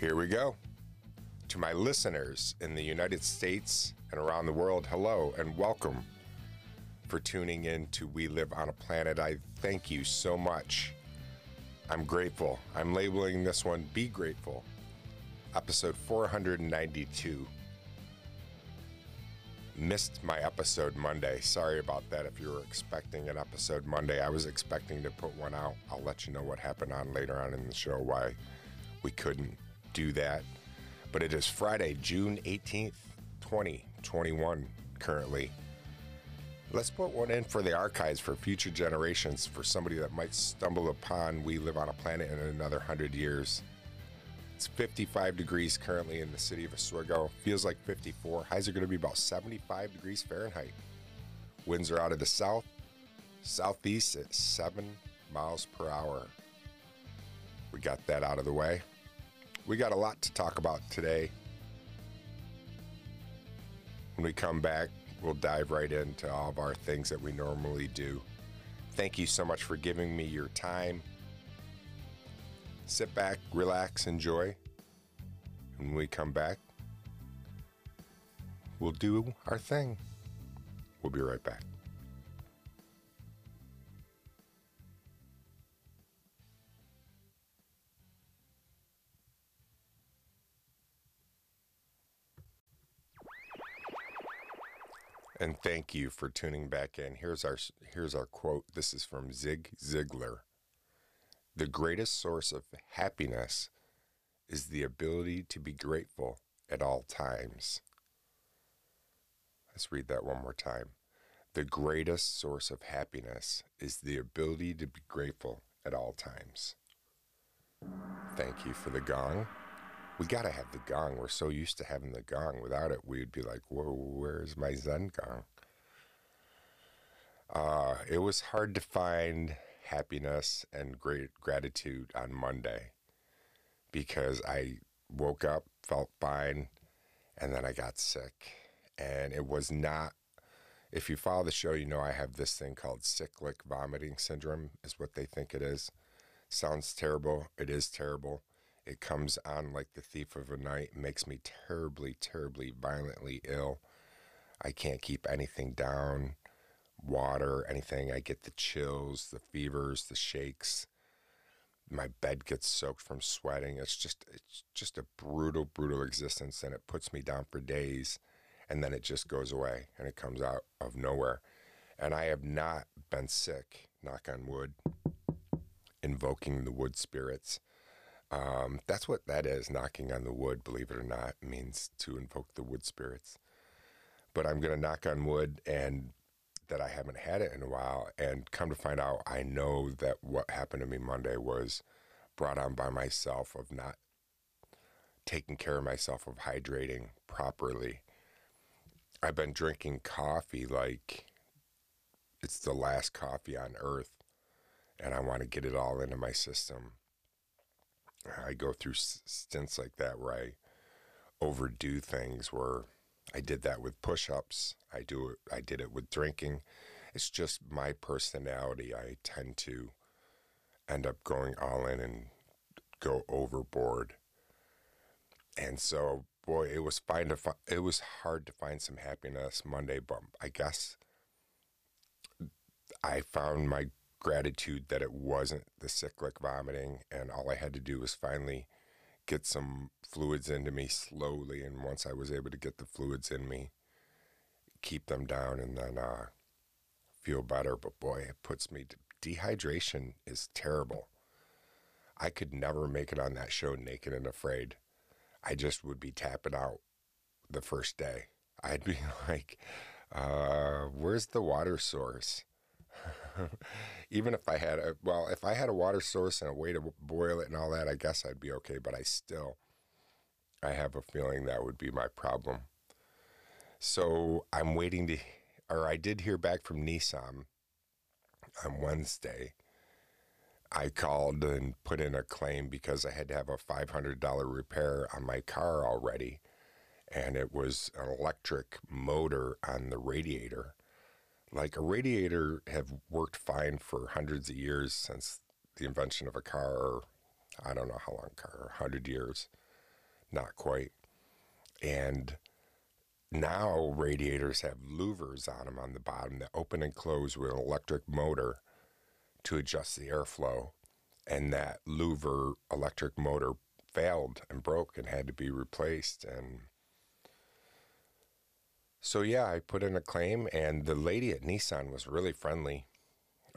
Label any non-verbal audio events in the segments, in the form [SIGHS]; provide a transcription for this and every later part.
Here we go. To my listeners in the United States and around the world, hello and welcome for tuning in to We Live on a Planet. I thank you so much. I'm grateful. I'm labeling this one Be Grateful, episode 492. Missed my episode Monday. Sorry about that if you were expecting an episode Monday. I was expecting to put one out. I'll let you know what happened on later on in the show why we couldn't do that. But it is Friday, June 18th, 2021, currently. Let's put one in for the archives for future generations for somebody that might stumble upon We Live on a Planet in another 100 years. It's 55 degrees currently in the city of Oswego. Feels like 54. Highs are going to be about 75 degrees Fahrenheit. Winds are out of the south, southeast at 7 miles per hour. We got that out of the way. We got a lot to talk about today. When we come back, we'll dive right into all of our things that we normally do. Thank you so much for giving me your time. Sit back, relax, enjoy. When we come back, we'll do our thing. We'll be right back. And thank you for tuning back in. Here's our here's our quote. This is from Zig Ziglar. The greatest source of happiness is the ability to be grateful at all times. Let's read that one more time. The greatest source of happiness is the ability to be grateful at all times. Thank you for the gong. We got to have the gong. We're so used to having the gong. Without it, we'd be like, whoa, where's my Zen gong? Uh, it was hard to find happiness and great gratitude on Monday because I woke up, felt fine, and then I got sick. And it was not, if you follow the show, you know I have this thing called cyclic vomiting syndrome, is what they think it is. Sounds terrible. It is terrible. It comes on like the thief of a night, makes me terribly, terribly, violently ill. I can't keep anything down, water, anything. I get the chills, the fevers, the shakes. My bed gets soaked from sweating. It's just it's just a brutal, brutal existence and it puts me down for days and then it just goes away and it comes out of nowhere. And I have not been sick, knock on wood, invoking the wood spirits. Um, that's what that is, knocking on the wood, believe it or not, means to invoke the wood spirits. But I'm going to knock on wood and that I haven't had it in a while. And come to find out, I know that what happened to me Monday was brought on by myself of not taking care of myself, of hydrating properly. I've been drinking coffee like it's the last coffee on earth, and I want to get it all into my system I go through stints like that where I overdo things where I did that with push-ups. I do it I did it with drinking. It's just my personality. I tend to end up going all in and go overboard. And so boy, it was fine to fi- it was hard to find some happiness Monday, but I guess I found my gratitude that it wasn't the cyclic vomiting, and all I had to do was finally get some fluids into me slowly. And once I was able to get the fluids in me, keep them down, and then uh, feel better. But boy, it puts me to dehydration is terrible. I could never make it on that show naked and afraid. I just would be tapping out the first day. I'd be [LAUGHS] like, uh, where's the water source? [LAUGHS] [LAUGHS] even if I had a well, if I had a water source and a way to boil it and all that, I guess I'd be okay. But I still, I have a feeling that would be my problem. So I'm waiting to, or I did hear back from Nissan on Wednesday. I called and put in a claim because I had to have a $500 repair on my car already. And it was an electric motor on the radiator like a radiator have worked fine for hundreds of years since the invention of a car or I don't know how long car, 100 years. not quite. And now radiators have louvers on them on the bottom that open and close with an electric motor to adjust the airflow. And that louver electric motor failed and broke and had to be replaced. And so, yeah, I put in a claim, and the lady at Nissan was really friendly.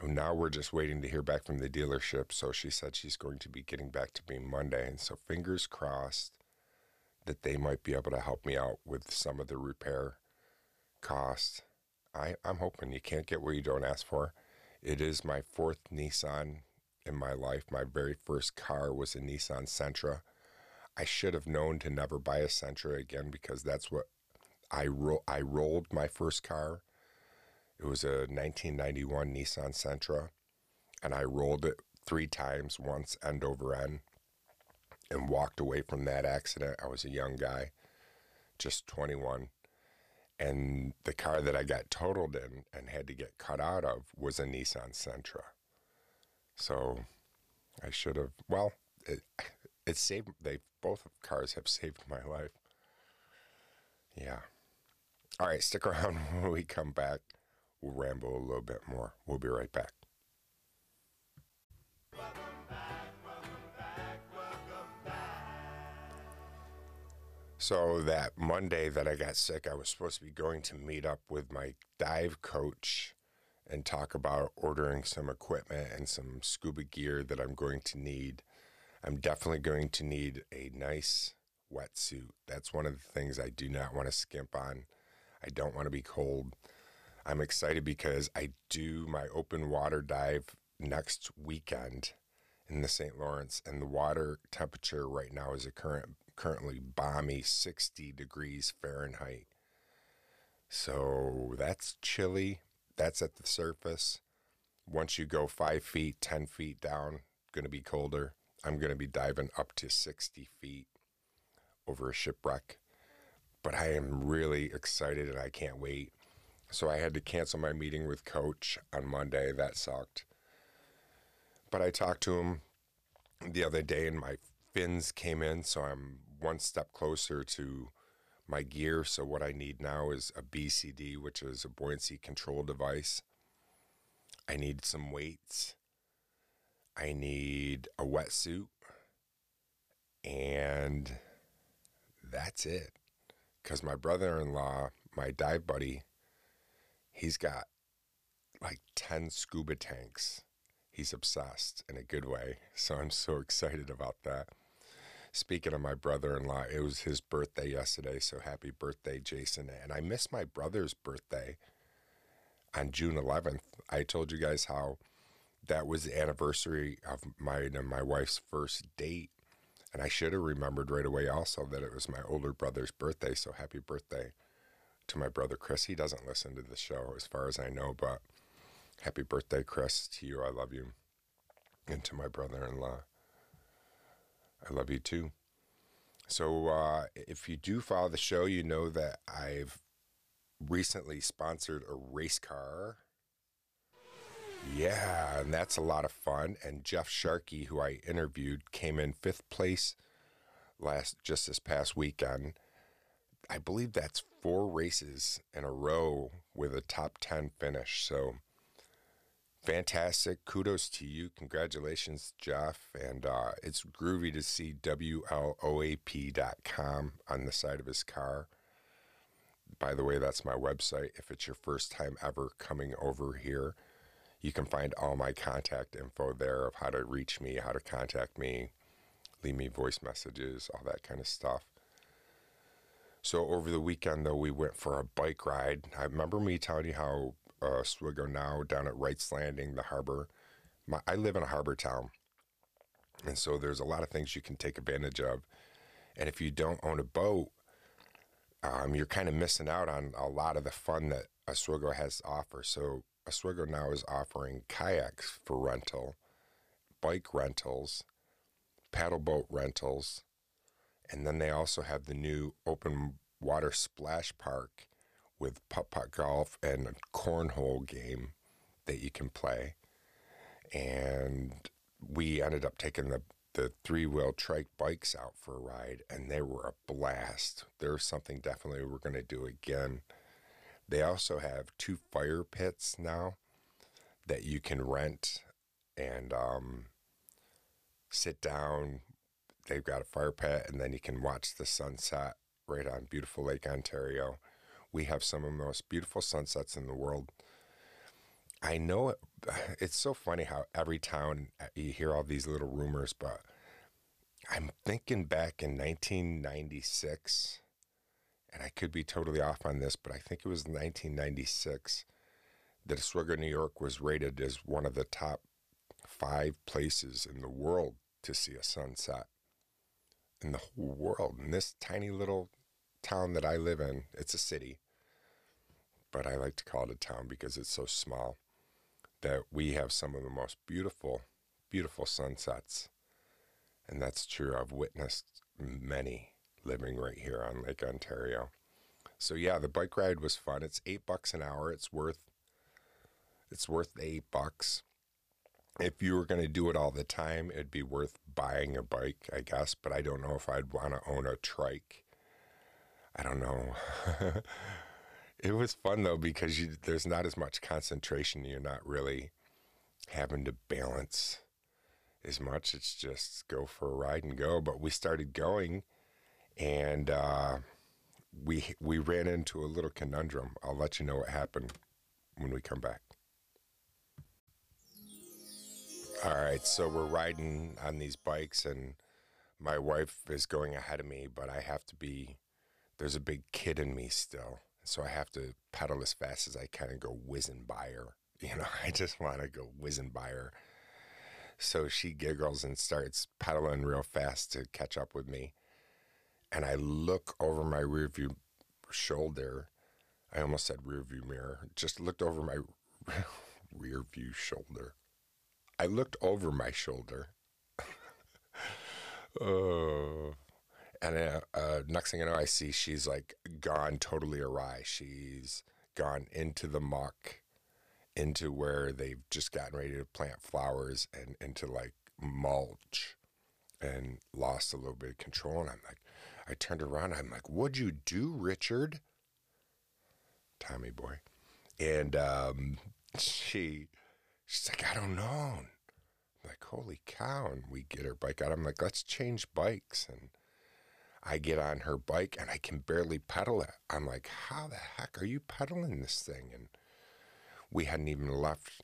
Oh, now we're just waiting to hear back from the dealership. So she said she's going to be getting back to me Monday. And so, fingers crossed that they might be able to help me out with some of the repair costs. I, I'm hoping you can't get what you don't ask for. It is my fourth Nissan in my life. My very first car was a Nissan Sentra. I should have known to never buy a Sentra again because that's what I ro- I rolled my first car. It was a 1991 Nissan Sentra, and I rolled it three times, once end over end, and walked away from that accident. I was a young guy, just 21. And the car that I got totaled in and had to get cut out of was a Nissan Sentra. So I should have, well, it, it saved, they, both cars have saved my life. Yeah. All right, stick around [LAUGHS] when we come back. We'll ramble a little bit more. We'll be right back. So that Monday that I got sick, I was supposed to be going to meet up with my dive coach and talk about ordering some equipment and some scuba gear that I'm going to need. I'm definitely going to need a nice wetsuit. That's one of the things I do not want to skimp on. I don't want to be cold. I'm excited because I do my open water dive next weekend in the St. Lawrence, and the water temperature right now is a current currently balmy 60 degrees Fahrenheit. So that's chilly. That's at the surface. Once you go five feet, 10 feet down, going to be colder. I'm going to be diving up to 60 feet over a shipwreck. But I am really excited and I can't wait. So I had to cancel my meeting with Coach on Monday. That sucked. But I talked to him the other day and my fins came in. So I'm one step closer to my gear. So what I need now is a BCD, which is a buoyancy control device. I need some weights. I need a wetsuit. And that's it. Because my brother in law, my dive buddy, he's got like 10 scuba tanks. He's obsessed in a good way. So I'm so [LAUGHS] excited about that. Speaking of my brother in law, it was his birthday yesterday. So happy birthday, Jason. And I missed my brother's birthday on June 11th. I told you guys how that was the anniversary of my and my wife's first date. And I should have remembered right away also that it was my older brother's birthday. So happy birthday to my brother Chris. He doesn't listen to the show as far as I know, but happy birthday, Chris, to you. I love you. And to my brother in law. I love you too. So, uh, if you do follow the show, you know that I've recently sponsored a race car. Yeah, and that's a lot of fun. And Jeff Sharkey, who I interviewed, came in fifth place last just this past weekend. I believe that's four races in a row with a top 10 finish. So fantastic. Kudos to you. Congratulations, Jeff. And uh, it's groovy to see WLOAP.com on the side of his car. By the way, that's my website. If it's your first time ever coming over here, you can find all my contact info there of how to reach me, how to contact me, leave me voice messages, all that kind of stuff. So over the weekend, though, we went for a bike ride. I remember me telling you how uh, Oswego now down at Wright's Landing, the harbor. My, I live in a harbor town, and so there's a lot of things you can take advantage of. And if you don't own a boat, um, you're kind of missing out on a lot of the fun that Oswego has to offer. So Oswego now is offering kayaks for rental, bike rentals, paddle boat rentals, and then they also have the new open water splash park with putt putt golf and a cornhole game that you can play. And we ended up taking the the three wheel trike bikes out for a ride, and they were a blast. There's something definitely we're going to do again. They also have two fire pits now that you can rent and um, sit down. They've got a fire pit, and then you can watch the sunset right on beautiful Lake Ontario. We have some of the most beautiful sunsets in the world. I know it, [SIGHS] it's so funny how every town uh, you hear all these little rumors, but I'm thinking back in 1996, and I could be totally off on this, but I think it was 1996 that Oswego, New York was rated as one of the top five places in the world to see a sunset in the whole world. In this tiny little town that I live in, it's a city, but I like to call it a town because it's so small that we have some of the most beautiful, beautiful sunsets. And that's true. I've witnessed many living right here on Lake Ontario. So yeah, the bike ride was fun. It's eight bucks an hour. It's worth it's worth eight bucks. If you were going to do it all the time, it'd be worth buying a bike, I guess. But I don't know if I'd want to own a trike. I don't know. [LAUGHS] it was fun though because you, there's not as much concentration. You're not really having to balance as much. It's just go for a ride and go. But we started going, and uh, we we ran into a little conundrum. I'll let you know what happened when we come back. All right, so we're riding on these bikes, and my wife is going ahead of me, but I have to be. There's a big kid in me still, so I have to pedal as fast as I can and go whizzing by her. [LAUGHS] You know, I just want to go whizzing by her. So she giggles and starts pedaling real fast to catch up with me. And I look over my rearview shoulder. I almost said rearview mirror. Just looked over my [LAUGHS] rearview shoulder. I looked over my shoulder. [LAUGHS] oh. And uh, uh, next thing I know, I see she's like gone totally awry. She's gone into the muck, into where they've just gotten ready to plant flowers and into like mulch and lost a little bit of control. And I'm like, I turned around. I'm like, what'd you do, Richard? Tommy boy. And um, she, she's like, I don't know. I'm like, holy cow. And we get her bike out. I'm like, let's change bikes. And I get on her bike and I can barely pedal it. I'm like, how the heck are you pedaling this thing? And we hadn't even left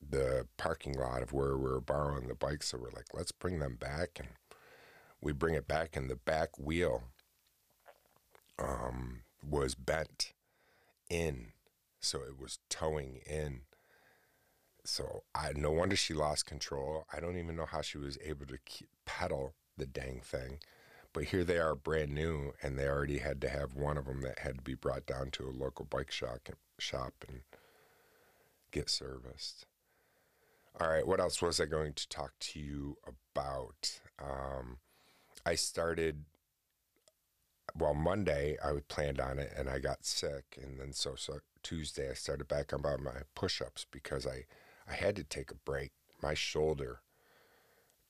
the parking lot of where we were borrowing the bike. So we're like, let's bring them back. And we bring it back, and the back wheel um, was bent in. So it was towing in. So I no wonder she lost control. I don't even know how she was able to keep, pedal the dang thing. But here they are, brand new, and they already had to have one of them that had to be brought down to a local bike shop shop and get serviced. All right, what else was I going to talk to you about? Um, I started, well, Monday I planned on it and I got sick. And then so, so Tuesday I started back on my push ups because I, I had to take a break. My shoulder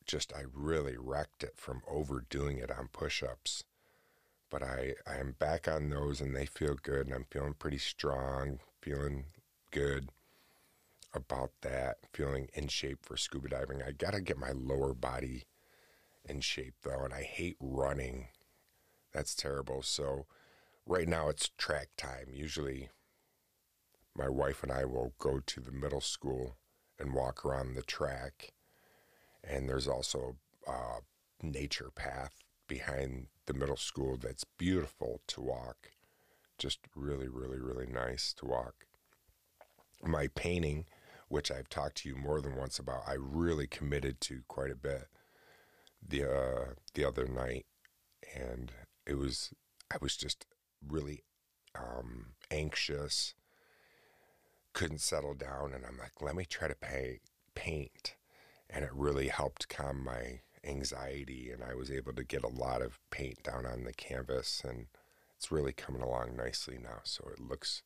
just I really wrecked it from overdoing it on push-ups. But I I am back on those and they feel good and I'm feeling pretty strong, feeling good about that, feeling in shape for scuba diving. I got to get my lower body in shape though and I hate running. That's terrible. So right now it's track time. Usually my wife and I will go to the middle school and walk around the track and there's also a nature path behind the middle school that's beautiful to walk. Just really, really, really nice to walk. My painting, which I've talked to you more than once about, I really committed to quite a bit the uh, the other night, and it was I was just really um, anxious, couldn't settle down, and I'm like, let me try to pay, paint. And it really helped calm my anxiety and I was able to get a lot of paint down on the canvas and it's really coming along nicely now so it looks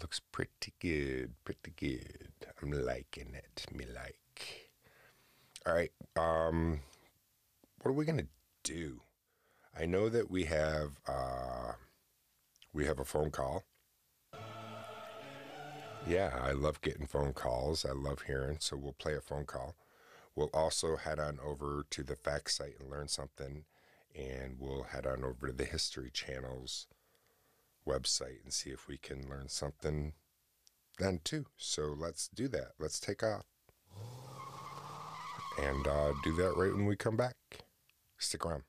looks pretty good pretty good. I'm liking it me like All right. Um, what are we gonna do? I know that we have uh, we have a phone call. Yeah, I love getting phone calls. I love hearing, so we'll play a phone call. We'll also head on over to the fact site and learn something, and we'll head on over to the History Channel's website and see if we can learn something then too. So let's do that. Let's take off and uh, do that right when we come back. Stick around.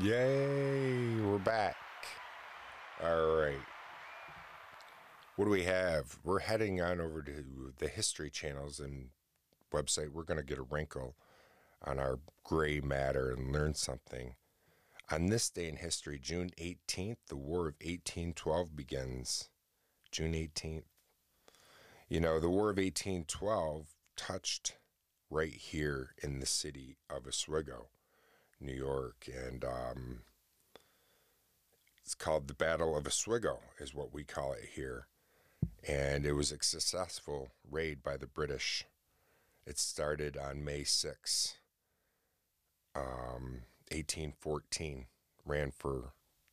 Yay, we're back. All right. What do we have? We're heading on over to the History Channels and website. We're going to get a wrinkle on our gray matter and learn something. On this day in history, June 18th, the War of 1812 begins. June 18th. You know, the War of 1812 touched right here in the city of Oswego, New York, and um, it's called the Battle of Oswego, is what we call it here. And it was a successful raid by the British. It started on May 6, um, 1814, ran for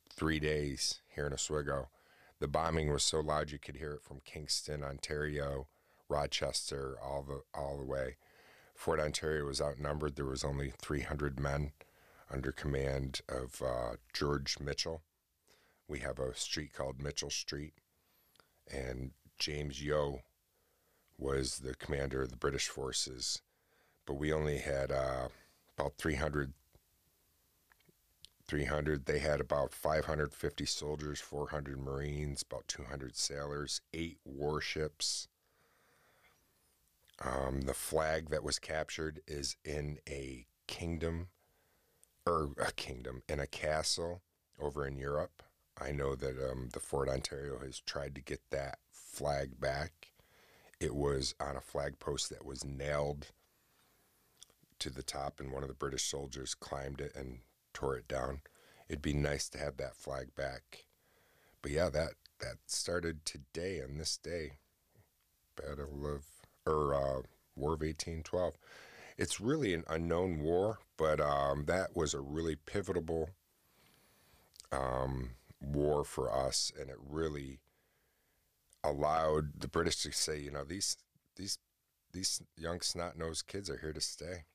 three days here in Oswego. The bombing was so loud you could hear it from Kingston, Ontario, Rochester, all the all the way. Fort Ontario was outnumbered. There was only 300 men under command of uh, George Mitchell. We have a street called Mitchell Street, and James Yeo was the commander of the British forces. But we only had uh, about 300 300. They had about 550 soldiers, 400 Marines, about 200 sailors, eight warships. Um, the flag that was captured is in a kingdom, or a kingdom, in a castle over in Europe. I know that um, the Fort Ontario has tried to get that flag back. It was on a flag post that was nailed to the top, and one of the British soldiers climbed it and tore it down. It'd be nice to have that flag back. But yeah, that that started today on this day. Battle of or uh, War of eighteen twelve. It's really an unknown war, but um, that was a really pivotal um, war for us, and it really allowed the British to say, you know, these these these young snot nosed kids are here to stay.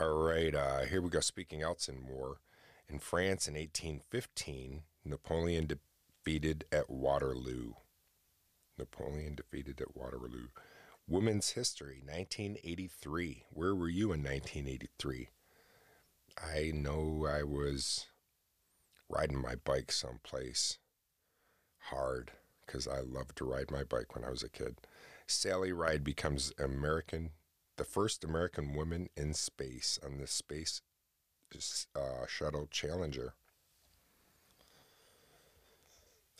All right, uh, here we go. Speaking outs in war. In France in 1815, Napoleon defeated at Waterloo. Napoleon defeated at Waterloo. Women's History, 1983. Where were you in 1983? I know I was riding my bike someplace hard because I loved to ride my bike when I was a kid. Sally Ride becomes American the first American woman in space on the space uh, shuttle Challenger.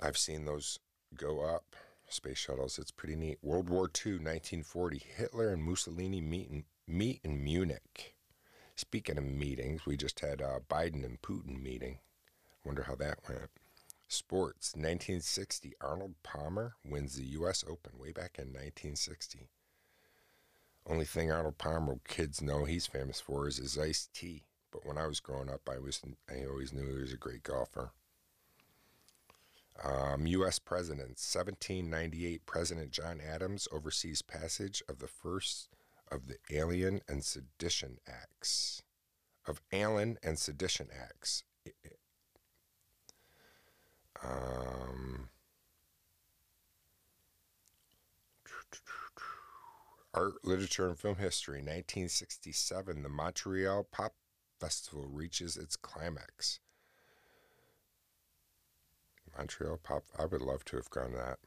I've seen those go up, space shuttles. It's pretty neat. World War II, 1940. Hitler and Mussolini meet in, meet in Munich. Speaking of meetings, we just had a Biden and Putin meeting. Wonder how that went. Sports, 1960. Arnold Palmer wins the U.S. Open way back in 1960. Only thing Arnold Palmer kids know he's famous for is his iced tea. But when I was growing up, I was I always knew he was a great golfer. Um, U.S. Presidents, 1798, President John Adams oversees passage of the first of the Alien and Sedition Acts, of Alien and Sedition Acts. Um, Art, Literature, and Film History, 1967, the Montreal Pop Festival reaches its climax. Montreal Pop, I would love to have gone that.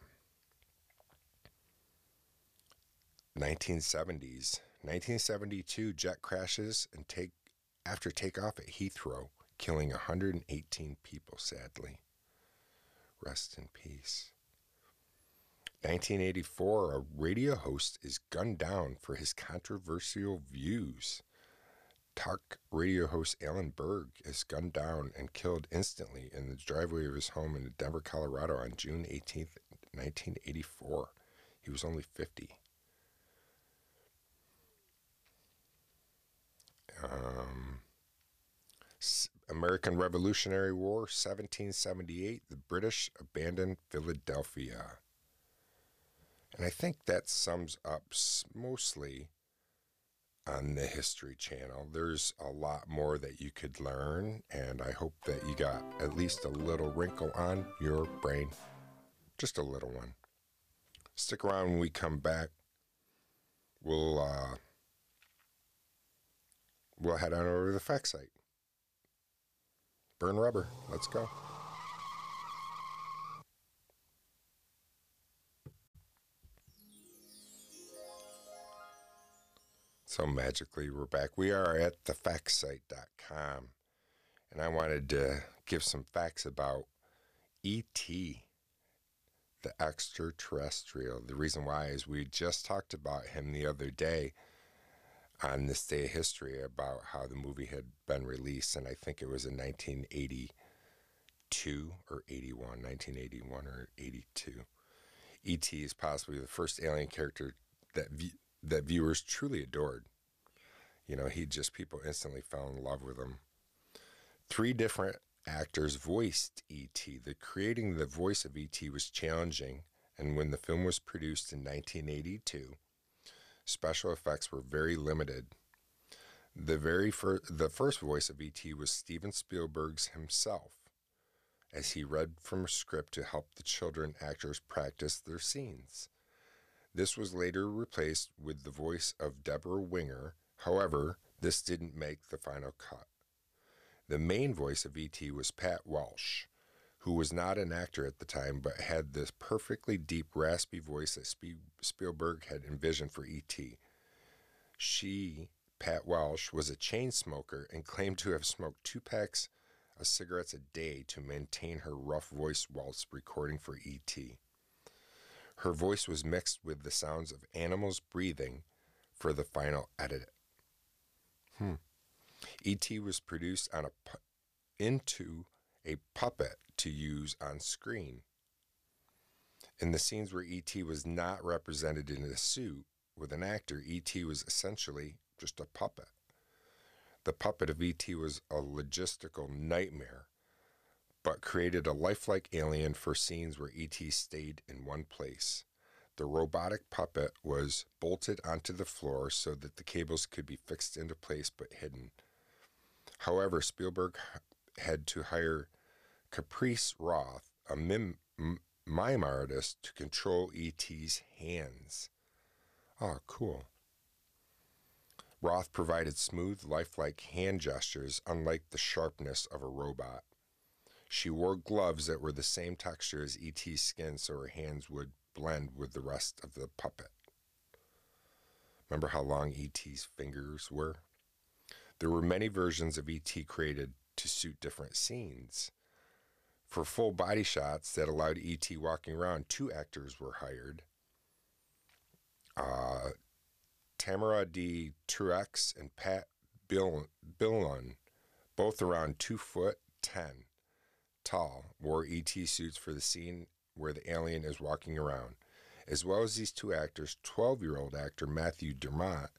1970s, 1972, jet crashes and take after takeoff at Heathrow, killing 118 people. Sadly, rest in peace. 1984, a radio host is gunned down for his controversial views. Talk radio host Alan Berg is gunned down and killed instantly in the driveway of his home in Denver, Colorado on June 18, 1984. He was only 50. Um, American Revolutionary War, 1778, the British abandoned Philadelphia. And I think that sums up mostly on the History Channel. There's a lot more that you could learn, and I hope that you got at least a little wrinkle on your brain. Just a little one. Stick around when we come back. We'll uh, we'll head on over to the fact site. Burn rubber. Let's go. So magically, we're back. We are at thefactsite.com. And I wanted to give some facts about E.T., the extraterrestrial. The reason why is we just talked about him the other day on this day of history about how the movie had been released. And I think it was in 1982 or 81, 1981 or 82. E.T. is possibly the first alien character that that viewers truly adored. You know, he just people instantly fell in love with him. Three different actors voiced E.T. The creating the voice of E.T. was challenging, and when the film was produced in 1982, special effects were very limited. The very first, the first voice of E.T. was Steven Spielberg's himself, as he read from a script to help the children actors practice their scenes. This was later replaced with the voice of Debra Winger. However, this didn't make the final cut. The main voice of E.T. was Pat Walsh, who was not an actor at the time but had this perfectly deep, raspy voice that Spielberg had envisioned for E.T. She, Pat Walsh, was a chain smoker and claimed to have smoked two packs of cigarettes a day to maintain her rough voice whilst recording for E.T. Her voice was mixed with the sounds of animals breathing for the final edit. Hmm. E.T. was produced on a pu- into a puppet to use on screen. In the scenes where E.T. was not represented in a suit with an actor, E.T. was essentially just a puppet. The puppet of E.T. was a logistical nightmare but created a lifelike alien for scenes where E.T. stayed in one place. The robotic puppet was bolted onto the floor so that the cables could be fixed into place but hidden. However, Spielberg had to hire Caprice Roth, a mim, mime artist, to control E.T.'s hands. Oh, cool. Roth provided smooth, lifelike hand gestures, unlike the sharpness of a robot. She wore gloves that were the same texture as E.T.'s skin so her hands would blend with the rest of the puppet. Remember how long E.T.'s fingers were? There were many versions of E.T. created to suit different scenes. For full body shots that allowed E.T. walking around, two actors were hired. Uh, Tamara De Treaux and Pat Bilon, both around two foot ten tall, wore ET suits for the scene where the alien is walking around. As well as these two actors, 12 year old actor Matthew Dermott,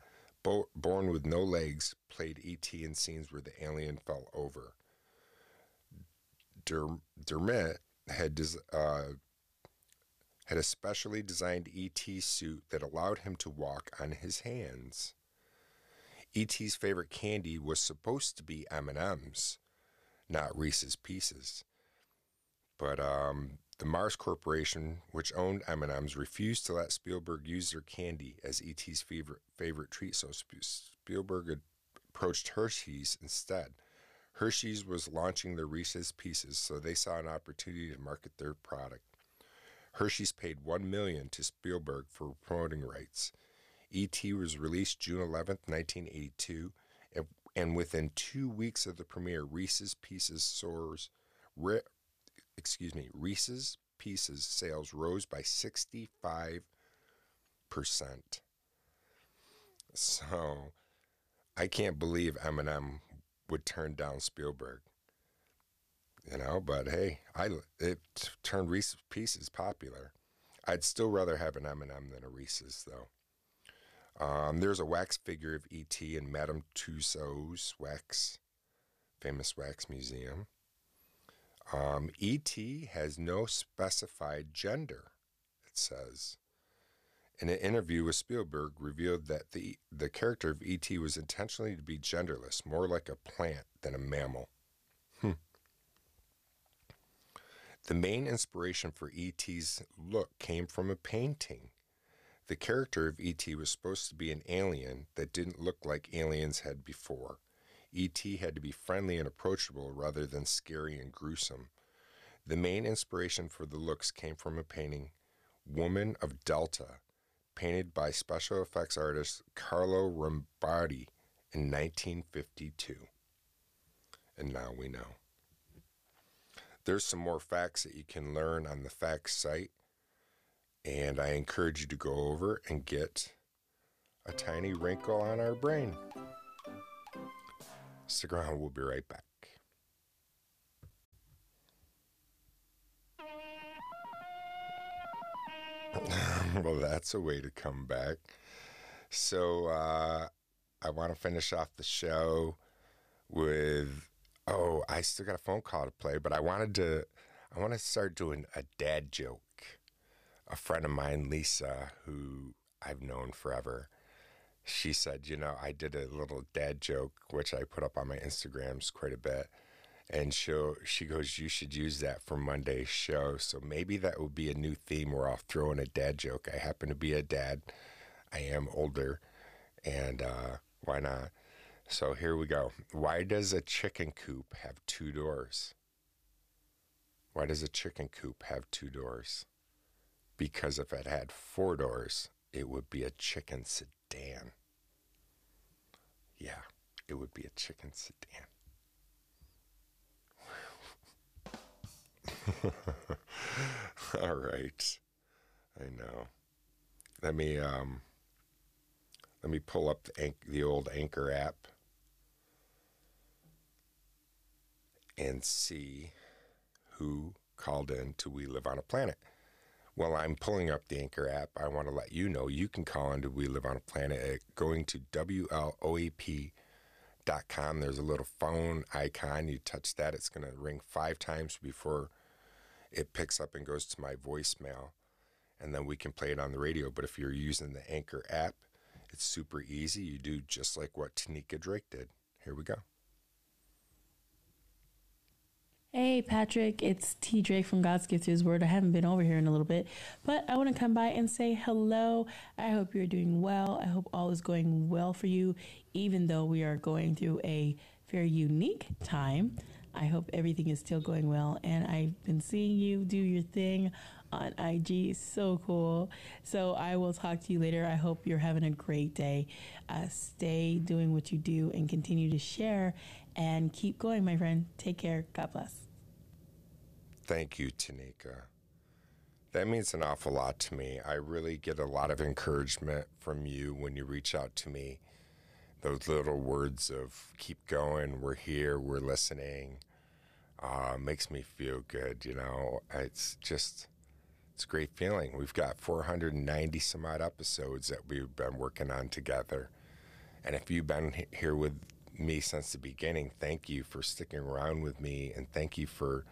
bo- born with no legs, played ET in scenes where the alien fell over. Der- Dermott had, des- uh, had a specially designed ET suit that allowed him to walk on his hands. ET's favorite candy was supposed to be M&Ms, not Reese's Pieces. But um, the Mars Corporation, which owned M&M's, refused to let Spielberg use their candy as E.T.'s favorite, favorite treat, so Spielberg approached Hershey's instead. Hershey's was launching their Reese's Pieces, so they saw an opportunity to market their product. Hershey's paid 1 million to Spielberg for promoting rights. E.T. was released June 11, 1982, and, and within two weeks of the premiere, Reese's Pieces soars, excuse me, Reese's Pieces sales rose by 65%. So I can't believe M&M would turn down Spielberg. You know, but hey, I it turned Reese's Pieces popular. I'd still rather have an M&M than a Reese's, though. Um, there's a wax figure of E.T. in Madame Tussauds wax, famous wax museum. Um, E.T. has no specified gender, it says. In an interview with Spielberg, revealed that the the character of E.T. was intentionally to be genderless, more like a plant than a mammal. Hmm. The main inspiration for E.T.'s look came from a painting. The character of E.T. was supposed to be an alien that didn't look like aliens had before. E.T. had to be friendly and approachable rather than scary and gruesome. The main inspiration for the looks came from a painting, Woman of Delta, painted by special effects artist Carlo Rambaldi in 1952. And now we know. There's some more facts that you can learn on the facts site, and I encourage you to go over and get a tiny wrinkle on our brain. Stick around, we'll be right back. [LAUGHS] well, that's a way to come back. So, uh, I want to finish off the show with oh, I still got a phone call to play, but I wanted to I want to start doing a dad joke. A friend of mine, Lisa, who I've known forever, she said, you know, I did a little dad joke which I put up on my Instagrams quite a bit. And she she goes, you should use that for Monday's show. So maybe that would be a new theme where I'll throw in a dad joke. I happen to be a dad. I am older, and uh, why not? So here we go. Why does a chicken coop have two doors? Why does a chicken coop have two doors? Because if it had four doors, it would be a chicken sedan. Yeah, it would be a chicken sedan. [LAUGHS] All right. I know. Let me um let me pull up the, the old Anchor app and see who called in to We Live on a Planet. While I'm pulling up the Anchor app, I want to let you know you can call into We Live on a Planet at going to WLOAP.com. There's a little phone icon. You touch that, it's going to ring five times before it picks up and goes to my voicemail. And then we can play it on the radio. But if you're using the Anchor app, it's super easy. You do just like what Tanika Drake did. Here we go. Hey Patrick, it's T Drake from God's Gift His Word. I haven't been over here in a little bit, but I want to come by and say hello. I hope you're doing well. I hope all is going well for you, even though we are going through a very unique time. I hope everything is still going well, and I've been seeing you do your thing on IG. So cool. So I will talk to you later. I hope you're having a great day. Uh, stay doing what you do and continue to share and keep going, my friend. Take care. God bless. Thank you, Tanika. That means an awful lot to me. I really get a lot of encouragement from you when you reach out to me. Those little words of keep going, we're here, we're listening, uh, makes me feel good. You know, it's just, it's a great feeling. We've got 490 some odd episodes that we've been working on together. And if you've been here with me since the beginning, thank you for sticking around with me and thank you for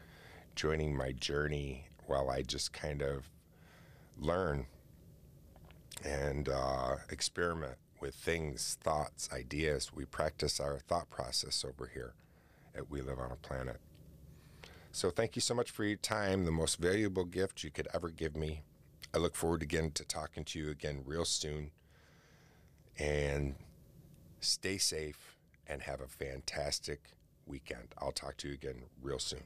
joining my journey while I just kind of learn and uh, experiment with things, thoughts, ideas. We practice our thought process over here at We Live on a Planet. So thank you so much for your time, the most valuable gift you could ever give me. I look forward again to talking to you again real soon. And stay safe and have a fantastic weekend. I'll talk to you again real soon.